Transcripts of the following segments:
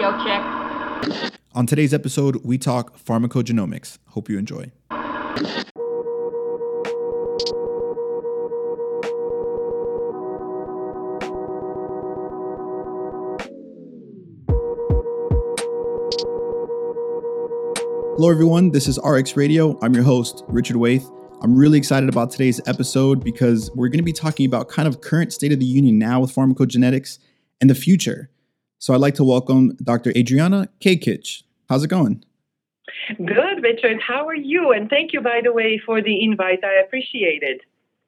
check. On today's episode, we talk pharmacogenomics. Hope you enjoy. Hello, everyone. This is RX Radio. I'm your host, Richard Waithe. I'm really excited about today's episode because we're going to be talking about kind of current state of the union now with pharmacogenetics and the future. So I'd like to welcome Dr. Adriana Kekich. How's it going? Good, Richard. How are you? And thank you, by the way, for the invite. I appreciate it.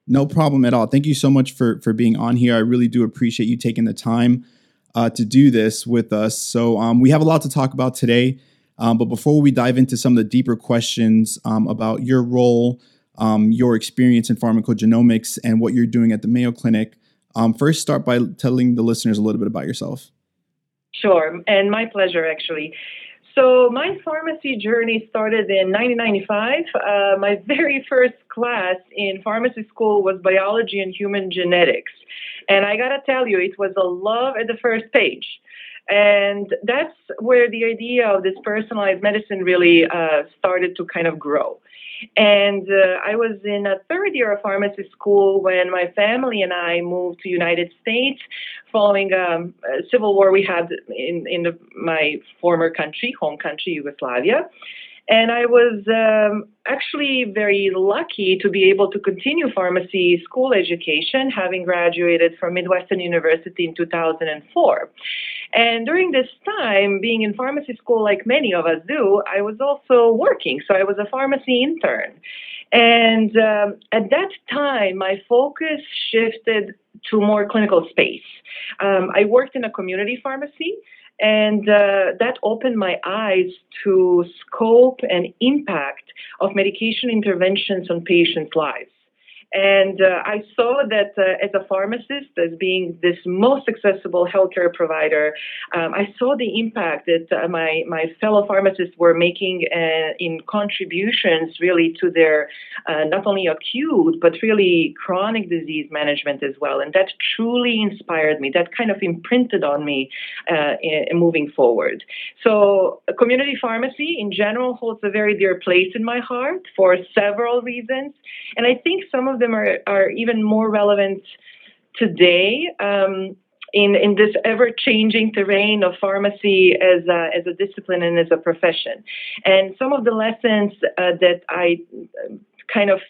No problem at all. Thank you so much for for being on here. I really do appreciate you taking the time uh, to do this with us. So um, we have a lot to talk about today. Um, but before we dive into some of the deeper questions um, about your role, um, your experience in pharmacogenomics, and what you're doing at the Mayo Clinic, um, first start by telling the listeners a little bit about yourself. Sure, and my pleasure, actually. So my pharmacy journey started in 1995. Uh, my very first class in pharmacy school was biology and human genetics. And I gotta tell you, it was a love at the first page. And that's where the idea of this personalized medicine really uh, started to kind of grow. And uh, I was in a third year of pharmacy school when my family and I moved to United States following um, a civil war we had in, in the, my former country, home country, Yugoslavia. And I was um, actually very lucky to be able to continue pharmacy school education, having graduated from Midwestern University in 2004. And during this time, being in pharmacy school, like many of us do, I was also working. So I was a pharmacy intern. And um, at that time, my focus shifted to more clinical space. Um, I worked in a community pharmacy. And uh, that opened my eyes to scope and impact of medication interventions on patients' lives. And uh, I saw that uh, as a pharmacist, as being this most accessible healthcare provider, um, I saw the impact that uh, my, my fellow pharmacists were making uh, in contributions really to their uh, not only acute, but really chronic disease management as well. And that truly inspired me. That kind of imprinted on me uh, in, moving forward. So, community pharmacy in general holds a very dear place in my heart for several reasons. And I think some of them are, are even more relevant today um, in, in this ever changing terrain of pharmacy as a, as a discipline and as a profession. And some of the lessons uh, that I uh, kind of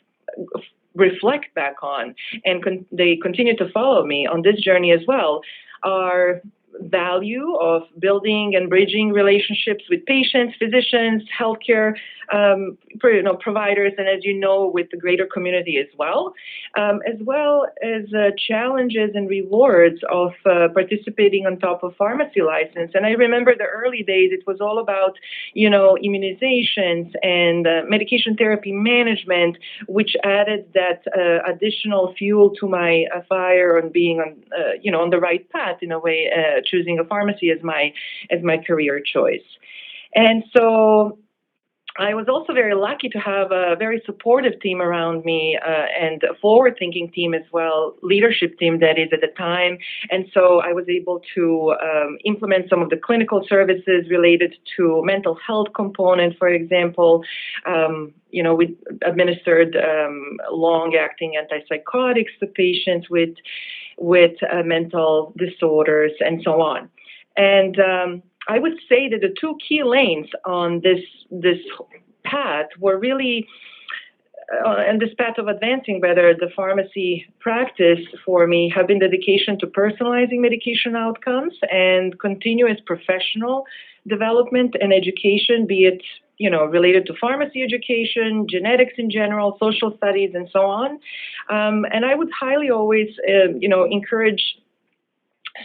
reflect back on and con- they continue to follow me on this journey as well are value of building and bridging relationships with patients, physicians, healthcare um, you know, providers, and as you know, with the greater community as well, um, as well as uh, challenges and rewards of uh, participating on top of pharmacy license. And I remember the early days; it was all about you know immunizations and uh, medication therapy management, which added that uh, additional fuel to my uh, fire on being on uh, you know on the right path in a way choosing a pharmacy as my as my career choice. And so I was also very lucky to have a very supportive team around me uh, and a forward thinking team as well, leadership team that is at the time. And so I was able to um, implement some of the clinical services related to mental health component, for example. Um, you know, we administered um, long acting antipsychotics to patients with, with uh, mental disorders and so on. And um, I would say that the two key lanes on this this path were really uh, and this path of advancing better the pharmacy practice for me have been dedication to personalizing medication outcomes and continuous professional development and education be it you know related to pharmacy education genetics in general social studies and so on um, and i would highly always uh, you know encourage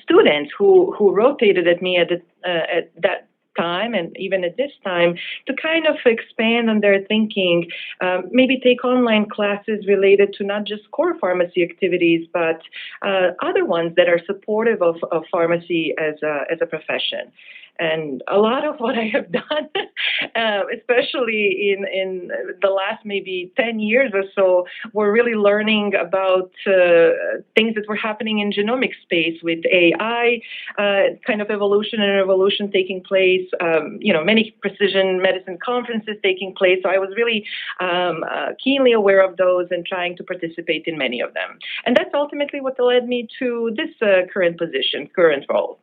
students who who rotated at me at, the, uh, at that time and even at this time to kind of expand on their thinking, um, maybe take online classes related to not just core pharmacy activities, but uh, other ones that are supportive of, of pharmacy as a, as a profession. And a lot of what I have done, uh, especially in in the last maybe ten years or so, we're really learning about uh, things that were happening in genomic space with AI, uh, kind of evolution and revolution taking place. Um, you know, many precision medicine conferences taking place. So I was really um, uh, keenly aware of those and trying to participate in many of them. And that's ultimately what led me to this uh, current position, current role.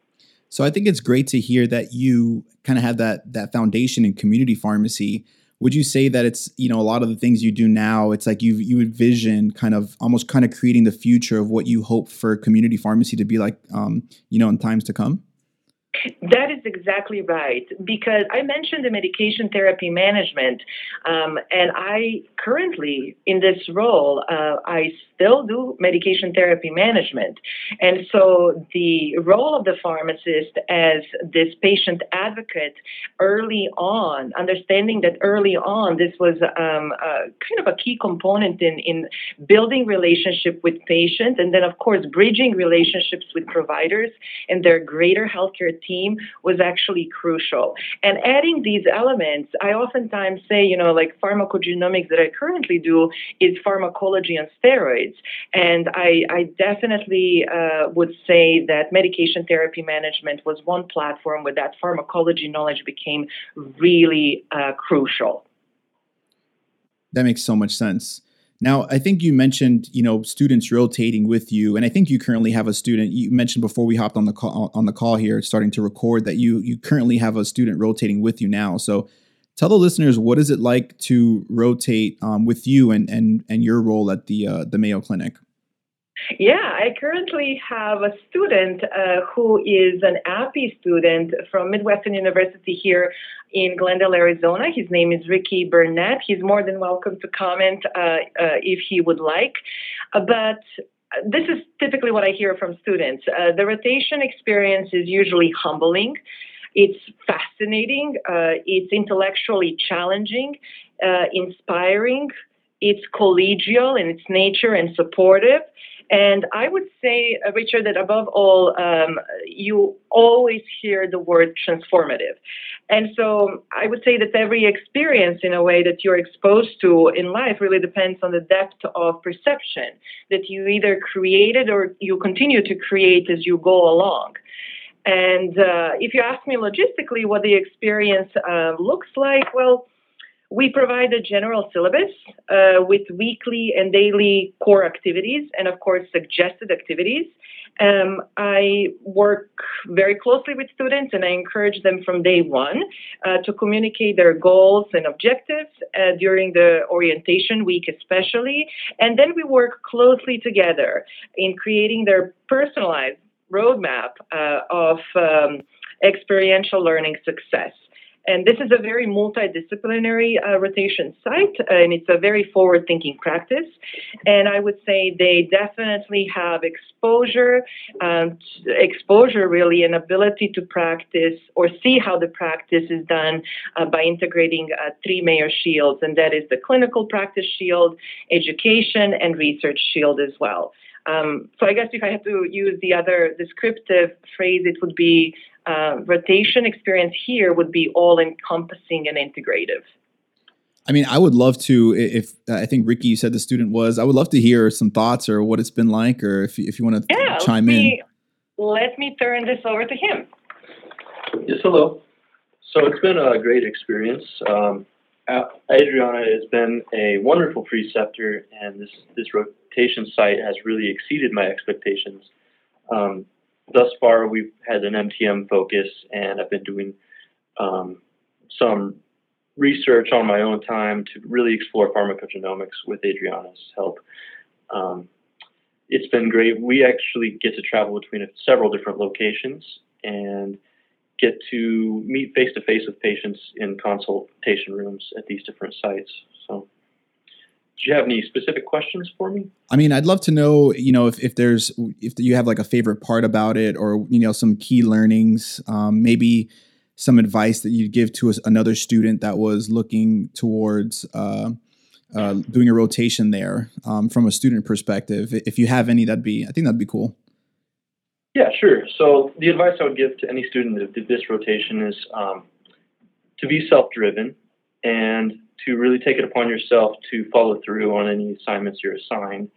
So I think it's great to hear that you kind of have that that foundation in community pharmacy. Would you say that it's you know a lot of the things you do now? It's like you you envision kind of almost kind of creating the future of what you hope for community pharmacy to be like, um, you know, in times to come. That is exactly right. Because I mentioned the medication therapy management, um, and I currently, in this role, uh, I still do medication therapy management. And so the role of the pharmacist as this patient advocate early on, understanding that early on this was um, kind of a key component in, in building relationship with patients, and then, of course, bridging relationships with providers and their greater healthcare team was actually crucial. And adding these elements, I oftentimes say, you know, like pharmacogenomics that I currently do is pharmacology on steroids. And I, I definitely uh, would say that medication therapy management was one platform where that pharmacology knowledge became really uh, crucial. That makes so much sense. Now, I think you mentioned, you know, students rotating with you, and I think you currently have a student. You mentioned before we hopped on the call on the call here, starting to record, that you you currently have a student rotating with you now. So, tell the listeners what is it like to rotate um, with you and and and your role at the uh, the Mayo Clinic. Yeah, I currently have a student uh, who is an APPE student from Midwestern University here in Glendale, Arizona. His name is Ricky Burnett. He's more than welcome to comment uh, uh, if he would like. Uh, but this is typically what I hear from students. Uh, the rotation experience is usually humbling. It's fascinating. It's intellectually challenging, inspiring. It's collegial in its nature and supportive. And I would say, uh, Richard, that above all, um, you always hear the word transformative. And so I would say that every experience, in a way, that you're exposed to in life really depends on the depth of perception that you either created or you continue to create as you go along. And uh, if you ask me logistically what the experience uh, looks like, well, we provide a general syllabus uh, with weekly and daily core activities and, of course, suggested activities. Um, I work very closely with students and I encourage them from day one uh, to communicate their goals and objectives uh, during the orientation week, especially. And then we work closely together in creating their personalized roadmap uh, of um, experiential learning success. And this is a very multidisciplinary uh, rotation site, and it's a very forward thinking practice. And I would say they definitely have exposure, um, exposure really, an ability to practice or see how the practice is done uh, by integrating uh, three major shields, and that is the clinical practice shield, education, and research shield as well. Um, so I guess if I had to use the other descriptive phrase, it would be uh, rotation experience here would be all encompassing and integrative. I mean, I would love to. If I think Ricky, you said the student was, I would love to hear some thoughts or what it's been like, or if if you want to yeah, chime me, in. Let me turn this over to him. Yes, hello. So it's been a great experience. Um, Adriana has been a wonderful preceptor, and this this site has really exceeded my expectations. Um, thus far, we've had an MTM focus, and I've been doing um, some research on my own time to really explore pharmacogenomics with Adriana's help. Um, it's been great. We actually get to travel between several different locations and get to meet face to face with patients in consultation rooms at these different sites. So do you have any specific questions for me? I mean, I'd love to know, you know, if, if there's if you have like a favorite part about it, or you know, some key learnings, um, maybe some advice that you'd give to another student that was looking towards uh, uh, doing a rotation there um, from a student perspective. If you have any, that'd be I think that'd be cool. Yeah, sure. So the advice I would give to any student that did this rotation is um, to be self-driven and to really take it upon yourself to follow through on any assignments you're assigned.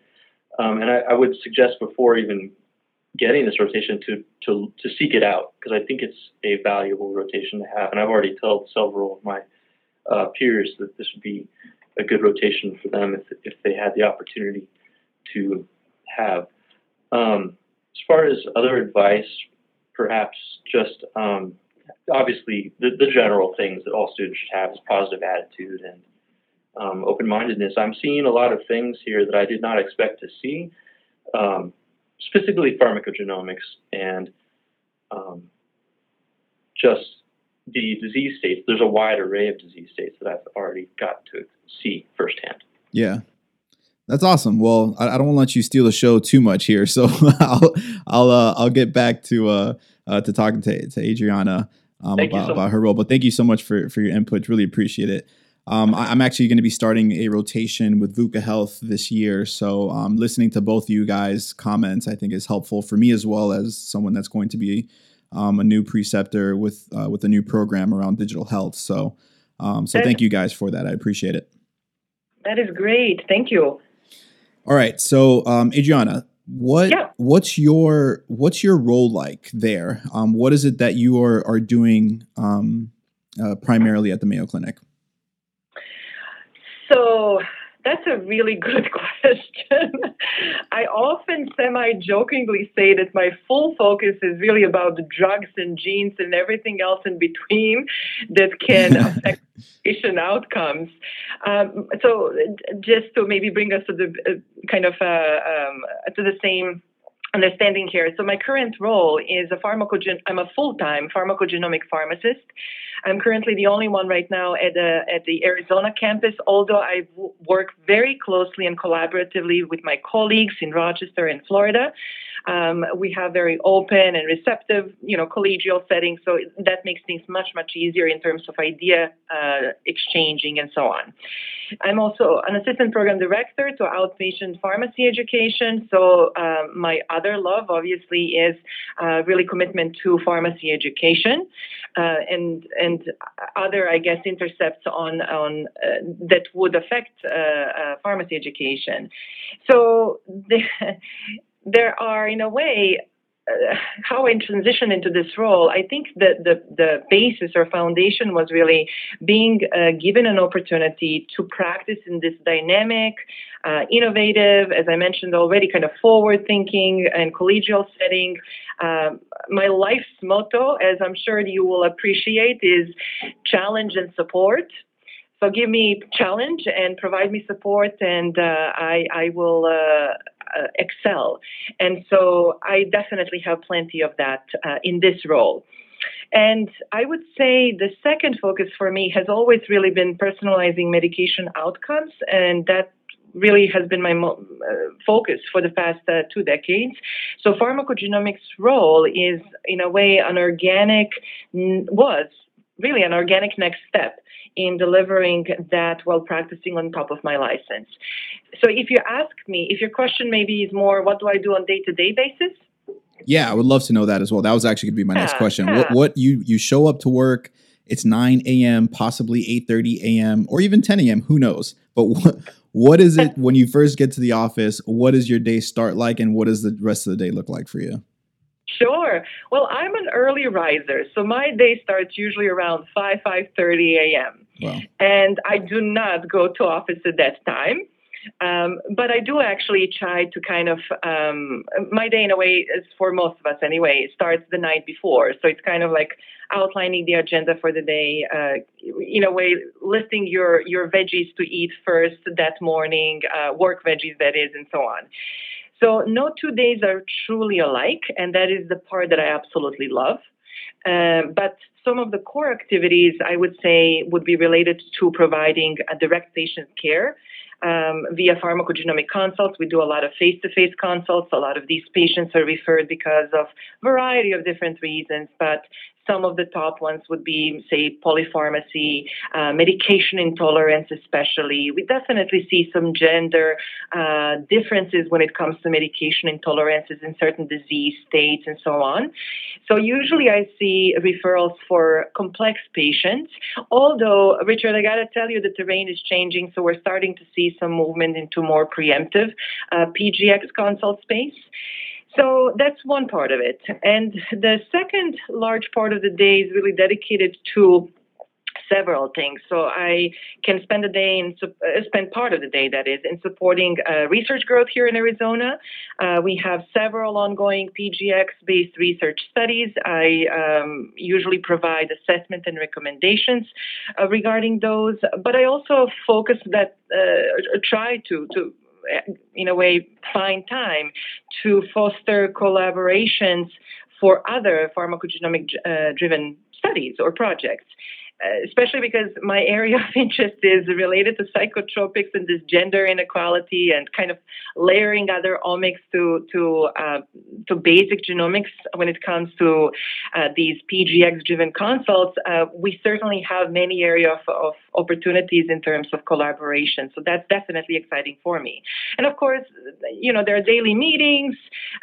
Um, and I, I, would suggest before even getting this rotation to to to seek it out because I think it's a valuable rotation to have. And I've already told several of my uh, peers that this would be a good rotation for them if if they had the opportunity to have. Um, as far as other advice, perhaps just um, obviously the, the general things that all students should have is positive attitude and um, open-mindedness. I'm seeing a lot of things here that I did not expect to see, um, specifically pharmacogenomics and um, just the disease states. There's a wide array of disease states that I've already got to see firsthand. Yeah, that's awesome. Well, I, I don't want to let you steal the show too much here, so I'll I'll uh, I'll get back to uh, uh, to talking to to Adriana um, about, so about her role. But thank you so much for for your input. Really appreciate it. Um, I, am actually going to be starting a rotation with VUCA Health this year, so um, listening to both of you guys' comments I think is helpful for me as well as someone that's going to be um, a new preceptor with uh, with a new program around digital health. So, um, so thank you guys for that. I appreciate it. That is great. Thank you. All right. So, um, Adriana, what yeah. what's your what's your role like there? Um, what is it that you are are doing um, uh, primarily at the Mayo Clinic? So that's a really good question. I often semi jokingly say that my full focus is really about the drugs and genes and everything else in between that can affect patient outcomes. Um, so, just to maybe bring us to the uh, kind of uh, um, to the same understanding here. So my current role is a pharmacogen. I'm a full-time pharmacogenomic pharmacist. I'm currently the only one right now at the at the Arizona campus. Although I work very closely and collaboratively with my colleagues in Rochester and Florida. Um, we have very open and receptive, you know, collegial settings, so that makes things much much easier in terms of idea uh, exchanging and so on. I'm also an assistant program director to outpatient pharmacy education. So uh, my other love, obviously, is uh, really commitment to pharmacy education uh, and and other, I guess, intercepts on on uh, that would affect uh, pharmacy education. So. The, there are, in a way, uh, how I transitioned into this role, I think that the, the basis or foundation was really being uh, given an opportunity to practice in this dynamic, uh, innovative, as I mentioned already, kind of forward thinking and collegial setting. Um, my life's motto, as I'm sure you will appreciate, is challenge and support. So give me challenge and provide me support, and uh, I, I will uh, uh, excel. And so I definitely have plenty of that uh, in this role. And I would say the second focus for me has always really been personalizing medication outcomes, and that really has been my uh, focus for the past uh, two decades. So pharmacogenomics role is in a way an organic was really an organic next step in delivering that while practicing on top of my license. So if you ask me, if your question maybe is more, what do I do on day to day basis? Yeah, I would love to know that as well. That was actually going to be my yeah, next question. Yeah. What, what you you show up to work? It's 9 a.m., possibly 8:30 a.m., or even 10 a.m. Who knows? But what what is it when you first get to the office? What does your day start like, and what does the rest of the day look like for you? Sure. Well, I'm an early riser, so my day starts usually around 5 5:30 a.m. Wow. And I do not go to office at that time. Um, but I do actually try to kind of um, my day in a way is for most of us anyway starts the night before, so it's kind of like outlining the agenda for the day. Uh, in a way, listing your your veggies to eat first that morning, uh, work veggies that is, and so on. So no two days are truly alike, and that is the part that I absolutely love. Uh, but some of the core activities I would say would be related to providing a direct patient care. um, via pharmacogenomic consults. We do a lot of face-to-face consults. A lot of these patients are referred because of a variety of different reasons, but some of the top ones would be, say, polypharmacy, uh, medication intolerance, especially. We definitely see some gender uh, differences when it comes to medication intolerances in certain disease states and so on. So, usually I see referrals for complex patients. Although, Richard, I got to tell you, the terrain is changing, so we're starting to see some movement into more preemptive uh, PGX consult space. So that's one part of it. And the second large part of the day is really dedicated to several things. So I can spend a day uh, spend part of the day that is in supporting uh, research growth here in Arizona. Uh, we have several ongoing PGX-based research studies. I um, usually provide assessment and recommendations uh, regarding those, but I also focus that uh, try to to in a way, find time to foster collaborations for other pharmacogenomic uh, driven studies or projects. Uh, especially because my area of interest is related to psychotropics and this gender inequality and kind of layering other omics to to uh, to basic genomics when it comes to uh, these PGX driven consults. Uh, we certainly have many areas of, of, opportunities in terms of collaboration. So that's definitely exciting for me. And of course, you know there are daily meetings,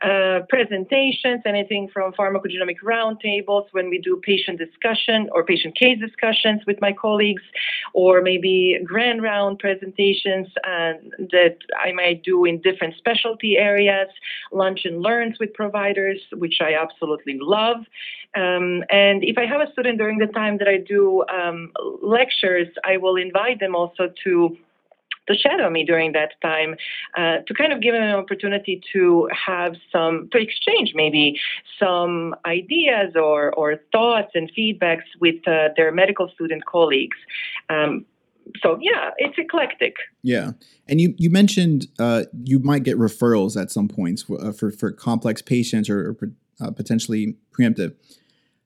uh, presentations, anything from pharmacogenomic roundtables when we do patient discussion or patient case discussions with my colleagues, or maybe grand round presentations uh, that I might do in different specialty areas, lunch and learns with providers, which I absolutely love. Um, and if I have a student during the time that I do um, lectures, I will invite them also to to shadow me during that time uh, to kind of give them an opportunity to have some to exchange maybe some ideas or or thoughts and feedbacks with uh, their medical student colleagues. Um, so yeah, it's eclectic. Yeah, and you you mentioned uh, you might get referrals at some points for uh, for, for complex patients or, or uh, potentially preemptive.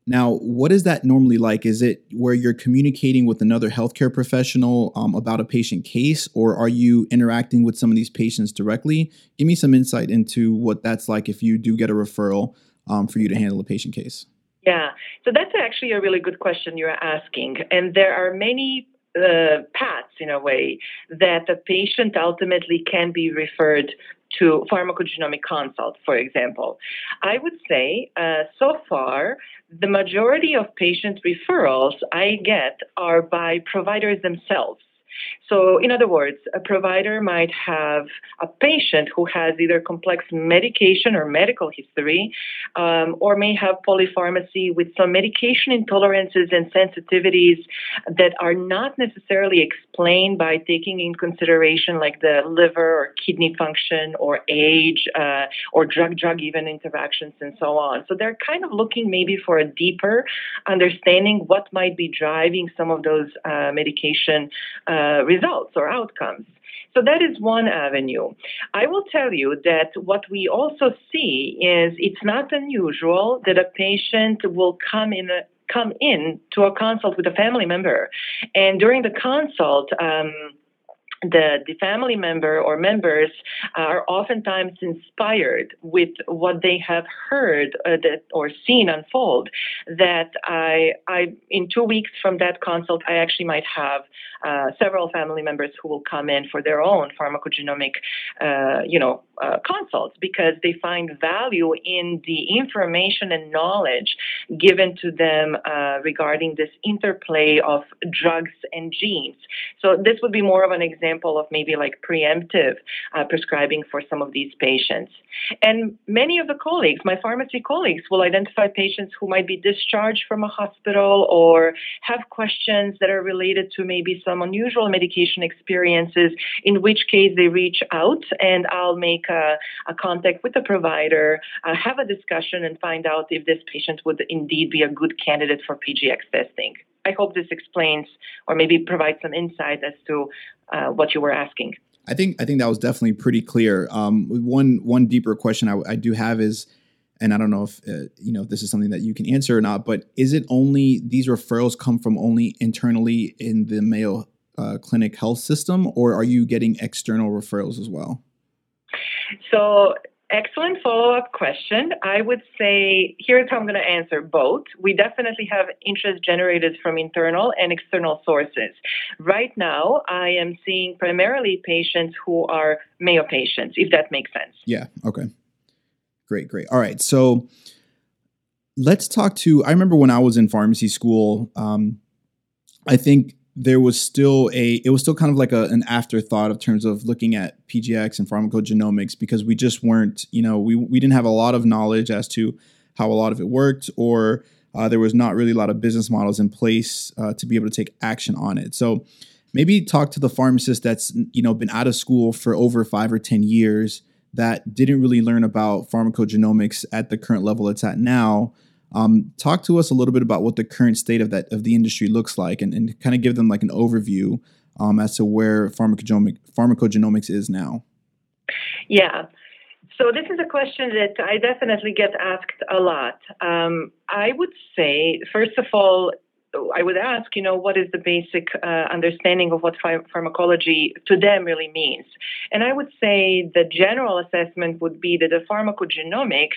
Now, what is that normally like? Is it where you're communicating with another healthcare professional um, about a patient case, or are you interacting with some of these patients directly? Give me some insight into what that's like if you do get a referral um, for you to handle a patient case. Yeah, so that's actually a really good question you're asking. And there are many uh, paths, in a way, that a patient ultimately can be referred to pharmacogenomic consult, for example. I would say uh, so far, the majority of patient referrals I get are by providers themselves. So, in other words, a provider might have a patient who has either complex medication or medical history, um, or may have polypharmacy with some medication intolerances and sensitivities that are not necessarily explained by taking in consideration like the liver or kidney function or age uh, or drug drug even interactions and so on. So, they're kind of looking maybe for a deeper understanding what might be driving some of those uh, medication. Uh, results or outcomes. So that is one avenue. I will tell you that what we also see is it's not unusual that a patient will come in a, come in to a consult with a family member, and during the consult. Um, the, the family member or members are oftentimes inspired with what they have heard uh, that, or seen unfold. That I, I, in two weeks from that consult, I actually might have uh, several family members who will come in for their own pharmacogenomic, uh, you know, uh, consults because they find value in the information and knowledge given to them uh, regarding this interplay of drugs and genes. So this would be more of an example of maybe like preemptive uh, prescribing for some of these patients. And many of the colleagues, my pharmacy colleagues, will identify patients who might be discharged from a hospital or have questions that are related to maybe some unusual medication experiences, in which case they reach out and I'll make a, a contact with the provider, uh, have a discussion, and find out if this patient would indeed be a good candidate for PGX testing. I hope this explains or maybe provides some insight as to uh, what you were asking. I think I think that was definitely pretty clear. Um, one one deeper question I, I, do have is, and I don't know if uh, you know if this is something that you can answer or not, but is it only these referrals come from only internally in the Mayo uh, clinic health system, or are you getting external referrals as well? So Excellent follow up question. I would say here's how I'm going to answer both. We definitely have interest generated from internal and external sources. Right now, I am seeing primarily patients who are Mayo patients, if that makes sense. Yeah. Okay. Great. Great. All right. So let's talk to. I remember when I was in pharmacy school, um, I think there was still a it was still kind of like a, an afterthought of terms of looking at PGX and pharmacogenomics because we just weren't you know we we didn't have a lot of knowledge as to how a lot of it worked or uh, there was not really a lot of business models in place uh, to be able to take action on it. So maybe talk to the pharmacist that's you know been out of school for over five or ten years that didn't really learn about pharmacogenomics at the current level it's at now um, talk to us a little bit about what the current state of that of the industry looks like, and, and kind of give them like an overview um, as to where pharmacogenomic, pharmacogenomics is now. Yeah. So this is a question that I definitely get asked a lot. Um, I would say, first of all, I would ask, you know, what is the basic uh, understanding of what ph- pharmacology to them really means? And I would say the general assessment would be that the pharmacogenomics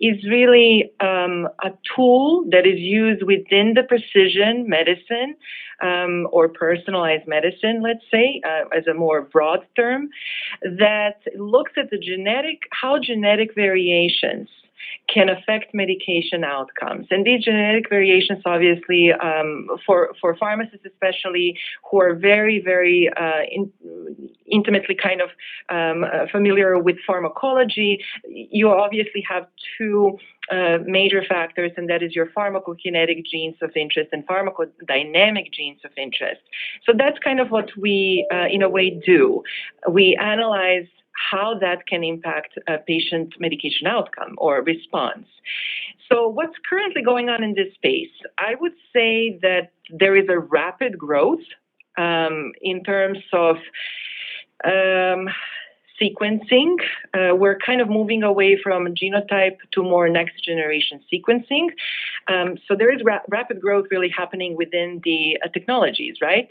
is really um, a tool that is used within the precision medicine um, or personalized medicine, let's say, uh, as a more broad term, that looks at the genetic, how genetic variations can affect medication outcomes. And these genetic variations, obviously, um, for, for pharmacists especially, who are very, very uh, in, intimately kind of um, uh, familiar with pharmacology, you obviously have two uh, major factors, and that is your pharmacokinetic genes of interest and pharmacodynamic genes of interest. So that's kind of what we, uh, in a way, do. We analyze how that can impact a patient's medication outcome or response. So, what's currently going on in this space? I would say that there is a rapid growth um, in terms of um, sequencing. Uh, we're kind of moving away from genotype to more next generation sequencing. Um, so there is ra- rapid growth really happening within the uh, technologies, right?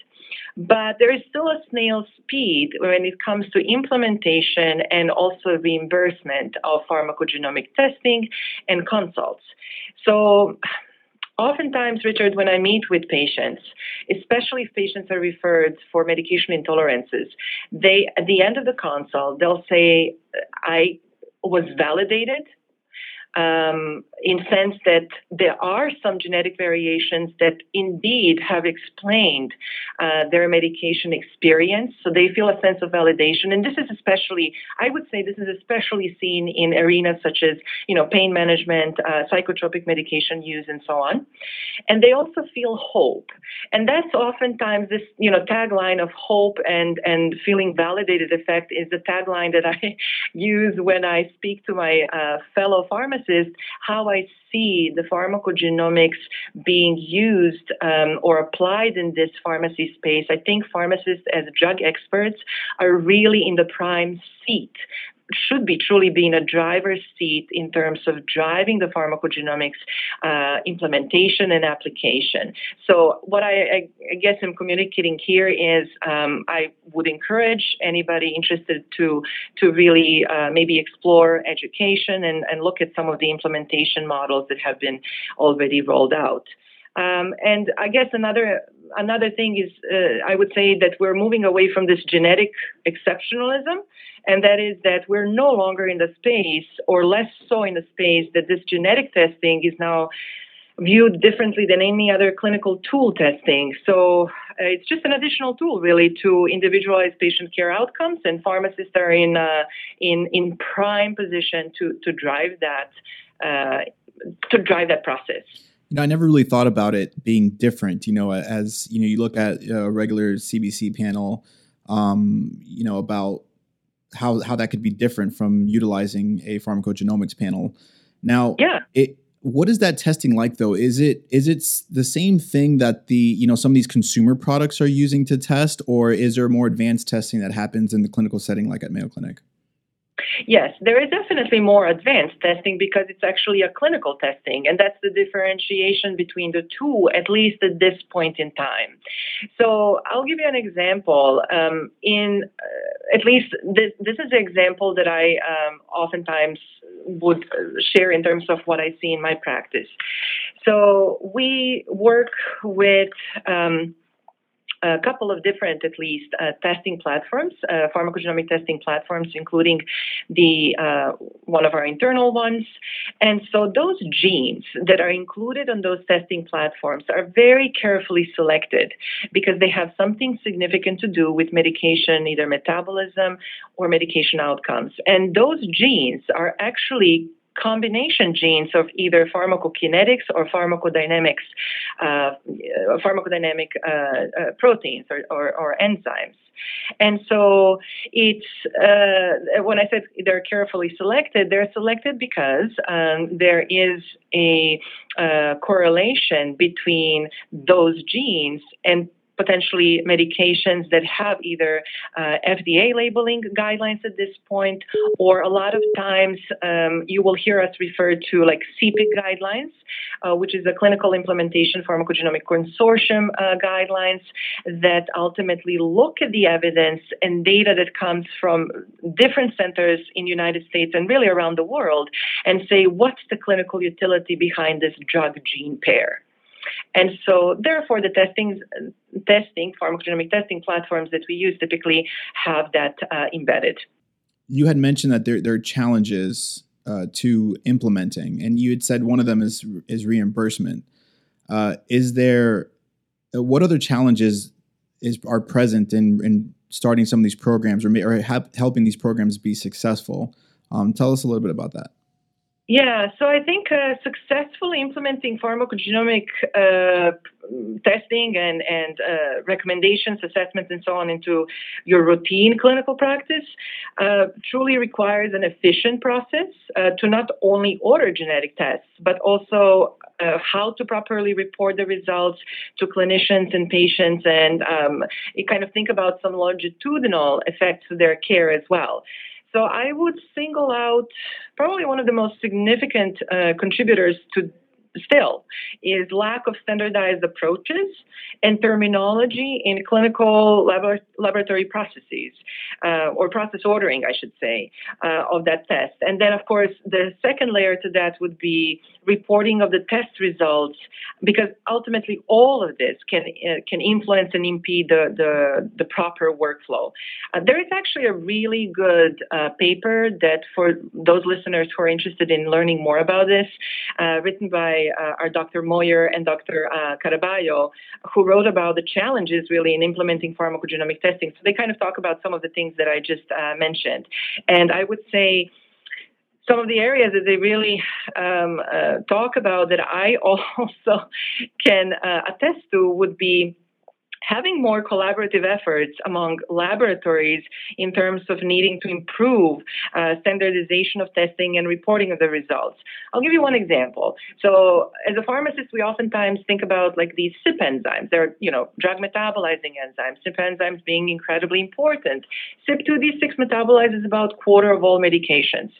But there is still a snail speed when it comes to implementation and also reimbursement of pharmacogenomic testing and consults. So Oftentimes, Richard, when I meet with patients, especially if patients are referred for medication intolerances, they at the end of the consult they'll say, "I was validated um, in sense that there are some genetic variations that indeed have explained uh, their medication experience. So they feel a sense of validation. And this is especially, I would say, this is especially seen in arenas such as, you know, pain management, uh, psychotropic medication use, and so on. And they also feel hope. And that's oftentimes this, you know, tagline of hope and, and feeling validated effect is the tagline that I use when I speak to my uh, fellow pharmacists how I see the pharmacogenomics being used um, or applied in this pharmacy space. I think pharmacists, as drug experts, are really in the prime seat should be truly be in a driver's seat in terms of driving the pharmacogenomics uh, implementation and application. So, what I, I, I, guess I'm communicating here is um, I would encourage anybody interested to to really uh, maybe explore education and, and look at some of the implementation models that have been already rolled out. Um, and I guess another another thing is uh, I would say that we're moving away from this genetic exceptionalism, and that is that we're no longer in the space, or less so in the space, that this genetic testing is now viewed differently than any other clinical tool testing. So uh, it's just an additional tool, really, to individualize patient care outcomes, and pharmacists are in uh, in in prime position to to drive that uh, to drive that process you know, I never really thought about it being different. You know, as you know, you look at a regular CBC panel, um, you know, about how how that could be different from utilizing a pharmacogenomics panel. Now, yeah, it what is that testing like though? Is it is it the same thing that the you know some of these consumer products are using to test, or is there more advanced testing that happens in the clinical setting, like at Mayo Clinic? Yes, there is definitely more advanced testing because it's actually a clinical testing, and that's the differentiation between the two, at least at this point in time. So I'll give you an example. Um, in uh, at least this, this is the example that I um, oftentimes would share in terms of what I see in my practice. So we work with um, a couple of different, at least, uh, testing platforms, uh, pharmacogenomic testing platforms, including the uh, one of our internal ones. And so those genes that are included on those testing platforms are very carefully selected because they have something significant to do with medication, either metabolism or medication outcomes. And those genes are actually combination genes of either pharmacokinetics or pharmacodynamics, uh, pharmacodynamic uh, uh, proteins or, or, or, enzymes. And so it's uh, when I said they're carefully selected, they're selected because um, there is a uh, correlation between those genes and potentially medications that have either uh, FDA labeling guidelines at this point, or a lot of times um, you will hear us refer to like CPIC guidelines, uh, which is a clinical implementation pharmacogenomic consortium uh, guidelines that ultimately look at the evidence and data that comes from different centers in the United States and really around the world and say what's the clinical utility behind this drug gene pair. And so, therefore, the testing, testing, pharmacogenomic testing platforms that we use typically have that uh, embedded. You had mentioned that there, there are challenges uh, to implementing, and you had said one of them is is reimbursement. Uh, is there uh, what other challenges is are present in, in starting some of these programs or, or helping these programs be successful? Um, tell us a little bit about that. Yeah, so I think uh, successfully implementing pharmacogenomic uh, testing and, and uh, recommendations, assessments, and so on into your routine clinical practice uh, truly requires an efficient process uh, to not only order genetic tests, but also uh, how to properly report the results to clinicians and patients, and um, kind of think about some longitudinal effects of their care as well. So I would single out probably one of the most significant uh, contributors to still is lack of standardized approaches and terminology in clinical lab- laboratory processes uh, or process ordering, I should say, uh, of that test. And then, of course, the second layer to that would be reporting of the test results, because ultimately all of this can uh, can influence and impede the the, the proper workflow. Uh, there is actually a really good uh, paper that for those listeners who are interested in learning more about this, uh, written by uh, our Dr. Moyer and Dr. Uh, Caraballo, who wrote about the challenges really in implementing pharmacogenomic testing. So they kind of talk about some of the things that I just uh, mentioned. And I would say, some of the areas that they really um, uh, talk about that I also can uh, attest to would be having more collaborative efforts among laboratories in terms of needing to improve uh, standardization of testing and reporting of the results. I'll give you one example. So, as a pharmacist, we oftentimes think about like these CYP enzymes. They're, you know, drug metabolizing enzymes, CYP enzymes being incredibly important. CYP2D6 metabolizes about a quarter of all medications.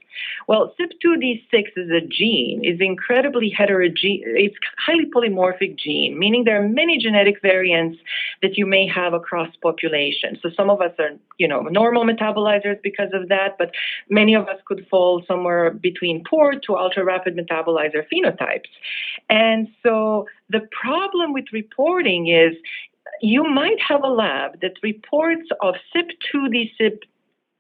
Well, CYP2D6 is a gene, is incredibly heterogeneous, it's highly polymorphic gene, meaning there are many genetic variants that you may have across populations. So some of us are, you know, normal metabolizers because of that, but many of us could fall somewhere between poor to ultra rapid metabolizer phenotypes. And so the problem with reporting is you might have a lab that reports of CYP2D CYP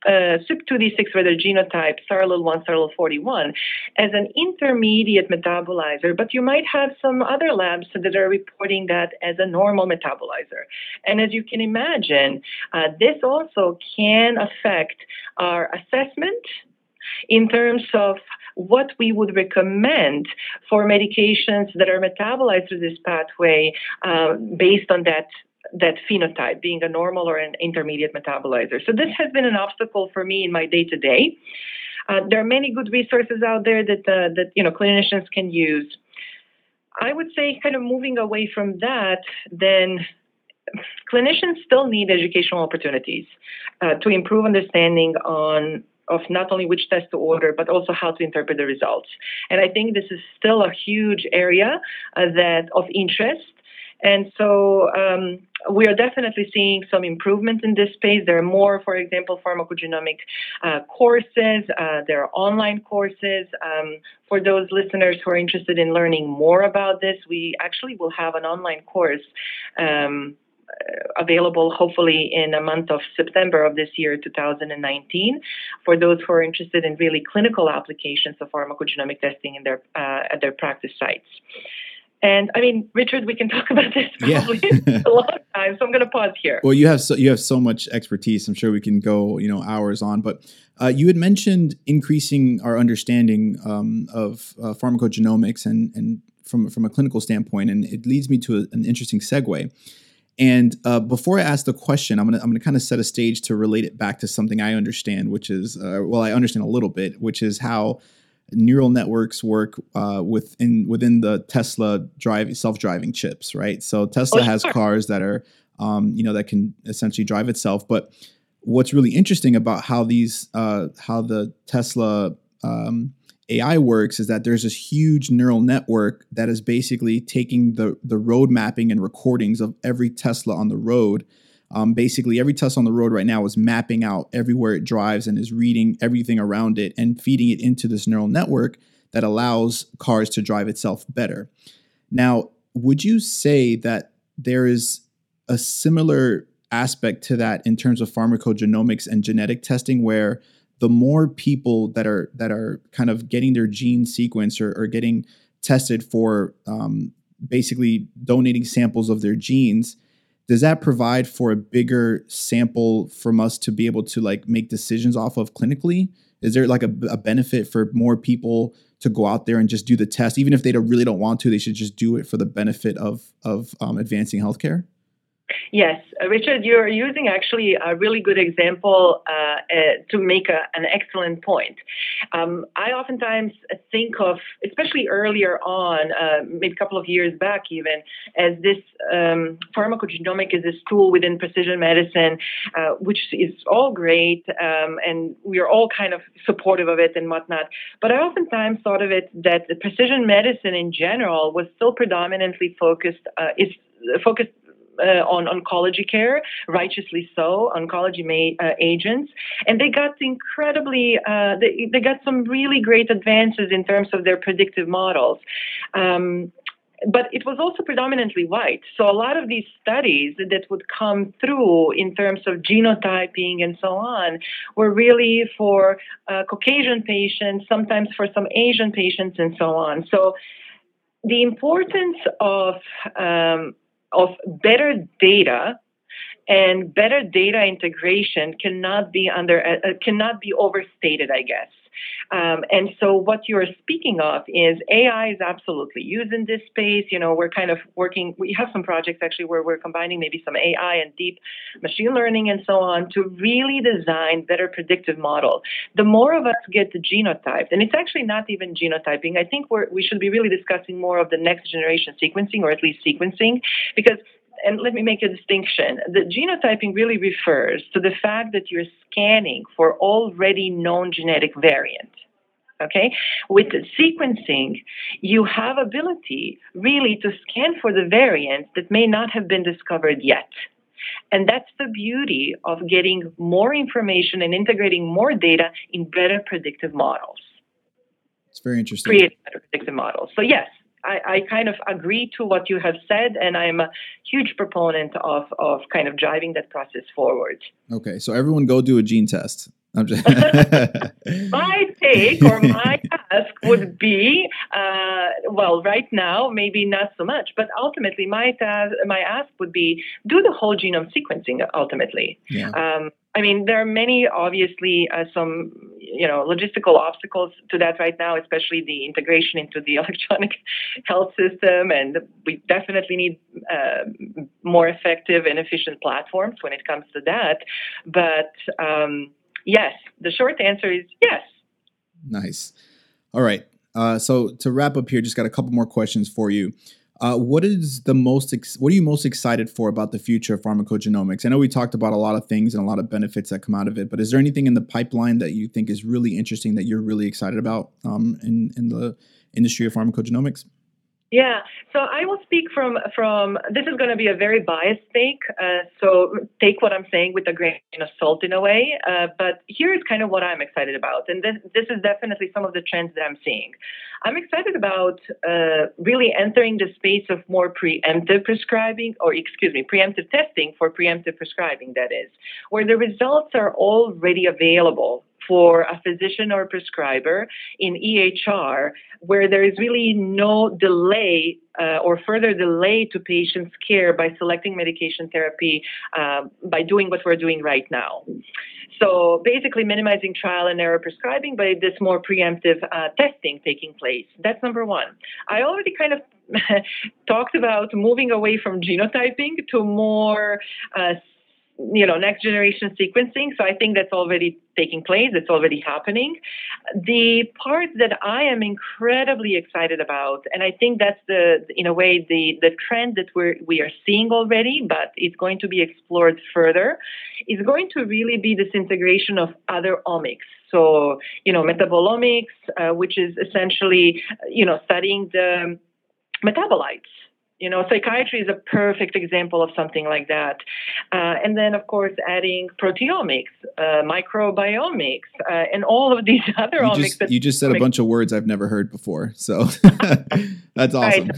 uh, CYP2D6 whether genotype *1, *41 as an intermediate metabolizer, but you might have some other labs that are reporting that as a normal metabolizer. And as you can imagine, uh, this also can affect our assessment in terms of what we would recommend for medications that are metabolized through this pathway uh, based on that that phenotype, being a normal or an intermediate metabolizer. So this has been an obstacle for me in my day to day. There are many good resources out there that uh, that you know clinicians can use. I would say, kind of moving away from that, then clinicians still need educational opportunities uh, to improve understanding on of not only which test to order, but also how to interpret the results. And I think this is still a huge area uh, that of interest. And so um, we are definitely seeing some improvement in this space. There are more, for example, pharmacogenomic uh, courses. Uh, there are online courses. Um, for those listeners who are interested in learning more about this, we actually will have an online course. Um, uh, available hopefully in a month of September of this year, 2019, for those who are interested in really clinical applications of pharmacogenomic testing in their uh, at their practice sites. And I mean, Richard, we can talk about this probably yeah. a long time, so I'm going to pause here. Well, you have so you have so much expertise. I'm sure we can go you know hours on. But uh, you had mentioned increasing our understanding um, of uh, pharmacogenomics and and from from a clinical standpoint, and it leads me to a, an interesting segue. And uh, before I ask the question, I'm gonna I'm gonna kind of set a stage to relate it back to something I understand, which is uh, well, I understand a little bit, which is how neural networks work uh, within within the Tesla drive self driving chips, right? So Tesla oh, has cars that are um, you know that can essentially drive itself, but what's really interesting about how these uh, how the Tesla um, AI works is that there's this huge neural network that is basically taking the the road mapping and recordings of every Tesla on the road um, basically, every Tesla on the road right now is mapping out everywhere it drives and is reading everything around it and feeding it into this neural network that allows cars to drive itself better. Now, would you say that there is a similar aspect to that in terms of pharmacogenomics and genetic testing where the more people that are that are kind of getting their gene sequence or, or getting tested for um, basically donating samples of their genes does that provide for a bigger sample from us to be able to like make decisions off of clinically? Is there like a, a, benefit for more people to go out there and just do the test? Even if they don't really don't want to they should just do it for the benefit of of um, advancing healthcare Yes, uh, Richard, you're using actually a really good example uh, uh, to make a, an excellent point. Um, I oftentimes think of, especially earlier on, uh, maybe a couple of years back even, as this um, pharmacogenomic is this tool within precision medicine, uh, which is all great, um, and we are all kind of supportive of it and whatnot. But I oftentimes thought of it that precision medicine in general was still predominantly focused, uh, is focused on oncology care, righteously so, oncology ma- uh, agents, and they got incredibly, uh, they, they got some really great advances in terms of their predictive models. Um, but it was also predominantly white. So a lot of these studies that would come through in terms of genotyping and so on were really for uh, Caucasian patients, sometimes for some Asian patients, and so on. So the importance of um, of better data and better data integration cannot be under uh, cannot be overstated i guess um, and so what you're speaking of is AI is absolutely used in this space. You know, we're kind of working, we have some projects actually where we're combining maybe some AI and deep machine learning and so on to really design better predictive model. The more of us get genotyped, and it's actually not even genotyping, I think we should be really discussing more of the next generation sequencing or at least sequencing because and let me make a distinction. The genotyping really refers to the fact that you're scanning for already known genetic variant. Okay, with sequencing, you have ability really to scan for the variants that may not have been discovered yet. And that's the beauty of getting more information and integrating more data in better predictive models. It's very interesting. Create better predictive models. So, yes, I, I, kind of agree to what you have said, and I'm a huge proponent of, of kind of driving that process forward. Okay, so everyone go do a gene test. Just my take or my ask would be, uh, well, right now maybe not so much, but ultimately my task, my ask would be do the whole genome sequencing. Ultimately, yeah. um, I mean, there are many, obviously, uh, some you know logistical obstacles to that right now, especially the integration into the electronic health system, and we definitely need uh, more effective and efficient platforms when it comes to that. But um, yes, the short answer is yes. Nice. All right. Uh, so to wrap up here, just got a couple more questions for you. Uh, what is the most? Ex- what are you most excited for about the future of pharmacogenomics? I know we talked about a lot of things and a lot of benefits that come out of it, but is there anything in the pipeline that you think is really interesting that you're really excited about um, in in the industry of pharmacogenomics? Yeah, so I will speak from from. This is going to be a very biased take, uh, so take what I'm saying with a grain of salt in a way. Uh, but here is kind of what I'm excited about, and this this is definitely some of the trends that I'm seeing. I'm excited about uh, really entering the space of more preemptive prescribing, or excuse me, preemptive testing for preemptive prescribing. That is, where the results are already available for a physician or prescriber in EHR where there is really no delay uh, or further delay to patients' care by selecting medication therapy uh, by doing what we're doing right now. So basically, minimizing trial and error prescribing by this more preemptive uh, testing taking place. That's number one. I already kind of talked about moving away from genotyping to more uh, you know, next generation sequencing. So I think that's already taking place. It's already happening. The part that I am incredibly excited about, and I think that's the, in a way, the, the trend that we're, we are seeing already, but it's going to be explored further, is going to really be this integration of other omics. So, you know, metabolomics, uh, which is essentially, you know, studying the metabolites you know, psychiatry is a perfect example of something like that. Uh, and then, of course, adding proteomics, uh, microbiomics, uh, and all of these other you omics. Just, you just said a bunch of words I've never heard before. So that's awesome.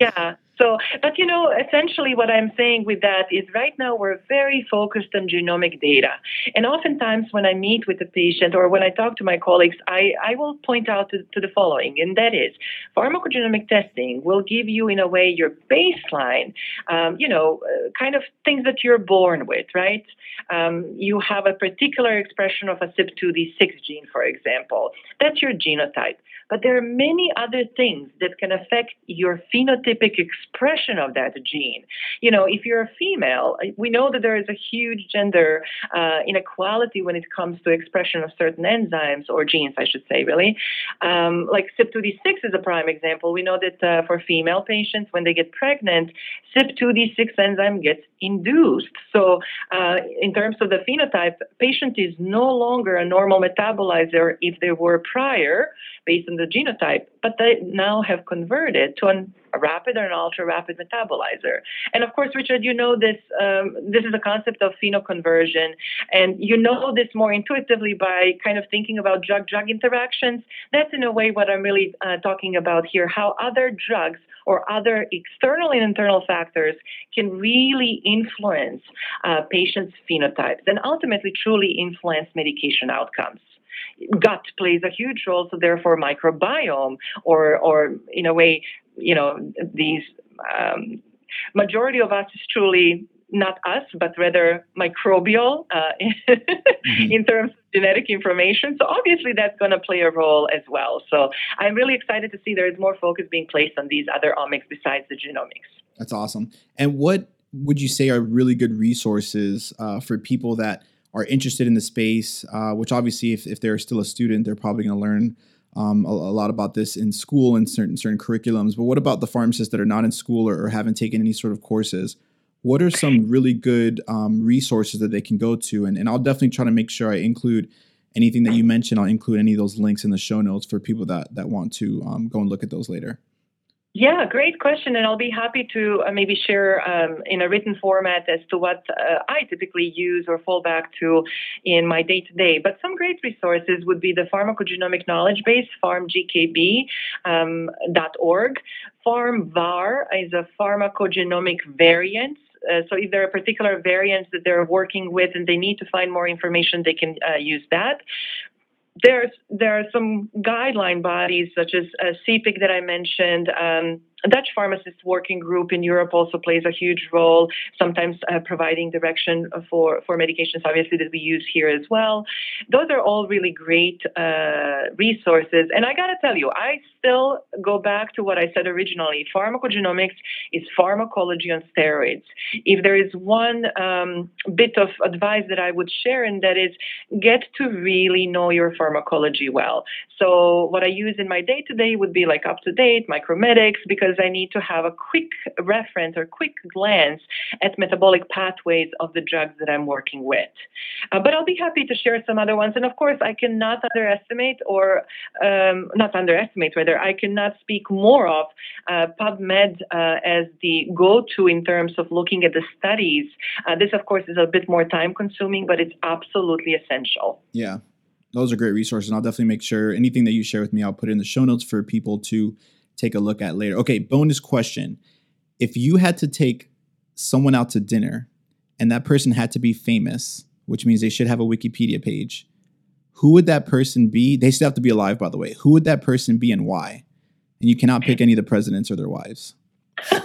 yeah. So, but you know, essentially what I'm saying with that is right now we're very focused on genomic data. And oftentimes when I meet with a patient or when I talk to my colleagues, I, I will point out to, to the following, and that is pharmacogenomic testing will give you, in a way, your baseline, um, you know, uh, kind of things that you're born with, right? Um, you have a particular expression of a CYP2D6 gene, for example. That's your genotype. But there are many other things that can affect your phenotypic expression of that gene. You know, if you're a female, we know that there is a huge gender uh, inequality when it comes to expression of certain enzymes or genes, I should say, really. Um, like CYP2D6 is a prime example. We know that uh, for female patients, when they get pregnant, CYP2D6 enzyme gets induced. So, uh, in terms of the phenotype, patient is no longer a normal metabolizer if they were prior based on the genotype, but they now have converted to an, a rapid or an ultra rapid metabolizer. And of course, Richard, you know this. Um, this is a concept of phenoconversion, and you know this more intuitively by kind of thinking about drug-drug interactions. That's in a way what I'm really uh, talking about here. How other drugs or other external and internal factors can really influence uh, patients' phenotypes and ultimately truly influence medication outcomes gut plays a huge role, so therefore microbiome, or or in a way, you know, these um, majority of us is truly not us, but rather microbial uh, mm-hmm. in terms of genetic information. So obviously that's going to play a role as well. So I'm really excited to see there is more focus being placed on these other omics besides the genomics. That's awesome. And what would you say are really good resources uh, for people that are interested in the space, uh, which obviously, if, if they're still a student, they're probably going to learn um, a, a, lot about this in school and certain certain curriculums. But what about the pharmacists that are not in school or, or haven't taken any sort of courses? What are some really good um, resources that they can go to? And, and I'll definitely try to make sure I include anything that you mentioned. I'll include any of those links in the show notes for people that that want to um, go and look at those later. Yeah, great question, and I'll be happy to uh, maybe share um, in a written format as to what uh, I typically use or fall back to in my day to day. But some great resources would be the Pharmacogenomic Knowledge Base, pharmgkb.org. Um, PharmVar is a pharmacogenomic variant uh, so if there are particular variants that they're working with and they need to find more information, they can uh, use that there's there are some guideline bodies such as uh, CPIC that I mentioned. Um, Dutch pharmacist working group in Europe also plays a huge role, sometimes uh, providing direction for, for medications, obviously, that we use here as well. Those are all really great uh, resources. And I got to tell you, I still go back to what I said originally pharmacogenomics is pharmacology on steroids. If there is one um, bit of advice that I would share, and that is get to really know your pharmacology well. So, what I use in my day to day would be like up to date, Micromedex, because because I need to have a quick reference or quick glance at metabolic pathways of the drugs that I'm working with. Uh, but I'll be happy to share some other ones. And of course, I cannot underestimate or um, not underestimate, rather, I cannot speak more of uh, PubMed uh, as the go-to in terms of looking at the studies. Uh, this, of course, is a bit more time consuming, but it's absolutely essential. Yeah, those are great resources. I'll definitely make sure anything that you share with me, I'll put in the show notes for people to take a look at later. Okay, bonus question. If you had to take someone out to dinner and that person had to be famous, which means they should have a Wikipedia page, who would that person be? They still have to be alive, by the way. Who would that person be and why? And you cannot pick any of the presidents or their wives. uh,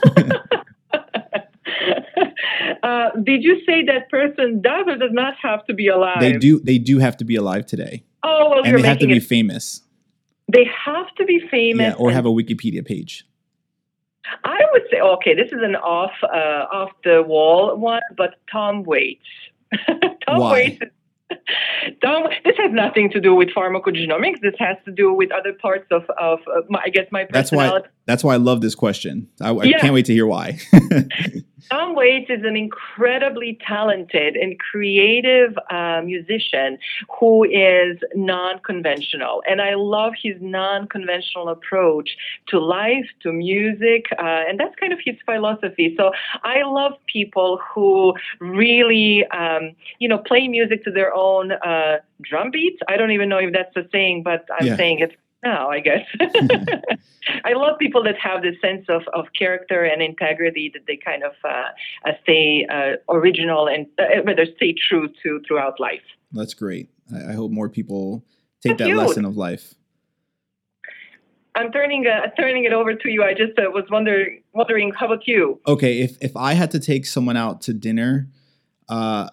did you say that person does or does not have to be alive? They do. They do have to be alive today. Oh, well, and they have to be it, famous. They have to be famous. Yeah, or have a Wikipedia page. I would say, okay, this is an off uh, off the wall one, but Tom Waits. Tom Why? Waits. Tom, this has nothing to do with pharmacogenomics. This has to do with other parts of, of uh, my, I guess, my personality. That's why. That's why I love this question. I, I Yeah. can't wait to hear why. Tom Waits is an incredibly talented and creative uh, musician who is non-conventional, and I love his non-conventional approach to life, to music, uh, and that's kind of his philosophy. So I love people who really, um, you know, play music to their own uh, drum beats. I don't even know if that's a saying, but I'm Yeah. saying it now, I guess. I love people that have this sense of, of character and integrity that they kind of uh, uh, stay uh, original and uh, rather stay true to throughout life. That's great. I, I hope more people take Thank that lesson of life. I'm turning uh, turning it over to you. I just uh, was wondering wondering how about you? Okay, if if I had to take someone out to dinner, uh,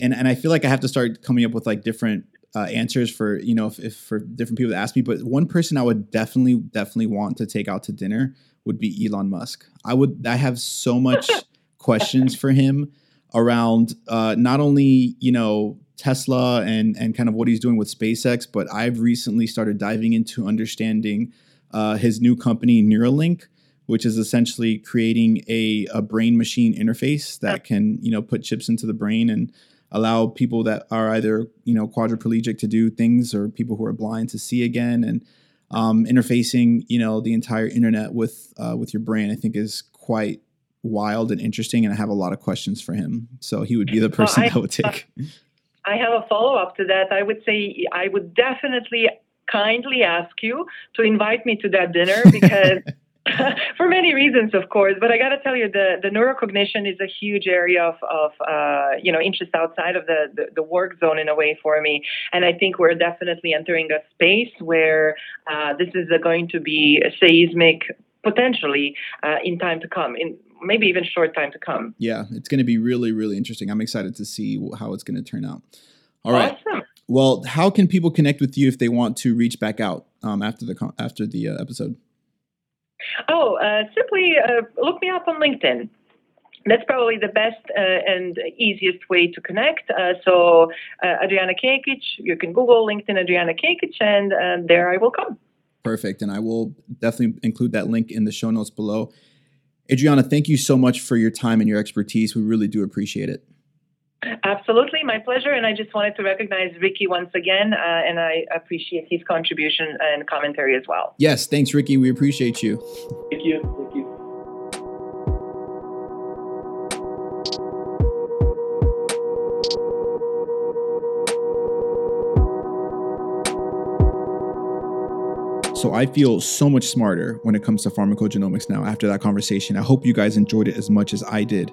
and and I feel like I have to start coming up with like different uh, answers for you know if, if for different people to ask me. But one person I would definitely definitely want to take out to dinner would be Elon Musk. I would I have so much questions for him around uh, not only you know Tesla and and kind of what he's doing with SpaceX, but I've recently started diving into understanding uh, his new company Neuralink, which is essentially creating a, a brain machine interface that can you know put chips into the brain and allow people that are either you know quadriplegic to do things or people who are blind to see again and um, interfacing you know the entire internet with uh, with your brain I think is quite wild and interesting and I have a lot of questions for him so he would be the person I- I would take I have a follow up to that. I would say I would definitely kindly ask you to invite me to that dinner because. For many reasons, of course, but I got to tell you, the, the neurocognition is a huge area of, of uh, you know interest outside of the, the, the work zone in a way for me, and I think we're definitely entering a space where uh, this is going to be seismic potentially uh, in time to come, in maybe even short time to come. yeah it's going to be really really interesting. I'm excited to see how it's going to turn out. All right. Awesome. well how can people connect with you if they want to reach back out um, after the after the uh, episode Oh, uh, simply uh, look me up on LinkedIn. That's probably the best uh, and easiest way to connect. Uh, so, uh, Adriana Kekic, you can Google LinkedIn Adriana Kekic, and uh, there I will come. Perfect. And I will definitely include that link in the show notes below. Adriana, thank you so much for your time and your expertise. We really do appreciate it. Absolutely, my pleasure. And I just wanted to recognize Ricky once again, uh, and I appreciate his contribution and commentary as well. Yes, thanks, Ricky. We appreciate you. Thank you. Thank you. So I feel so much smarter when it comes to pharmacogenomics now after that conversation. I hope you guys enjoyed it as much as I did.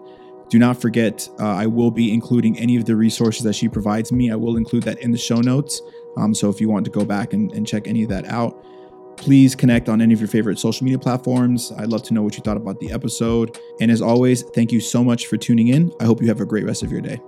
Do not forget, uh, I will be including any of the resources that she provides me. I will include that in the show notes. Um, so if you want to go back and, and check any of that out, please connect on any of your favorite social media platforms. I'd love to know what you thought about the episode. And as always, thank you so much for tuning in. I hope you have a great rest of your day.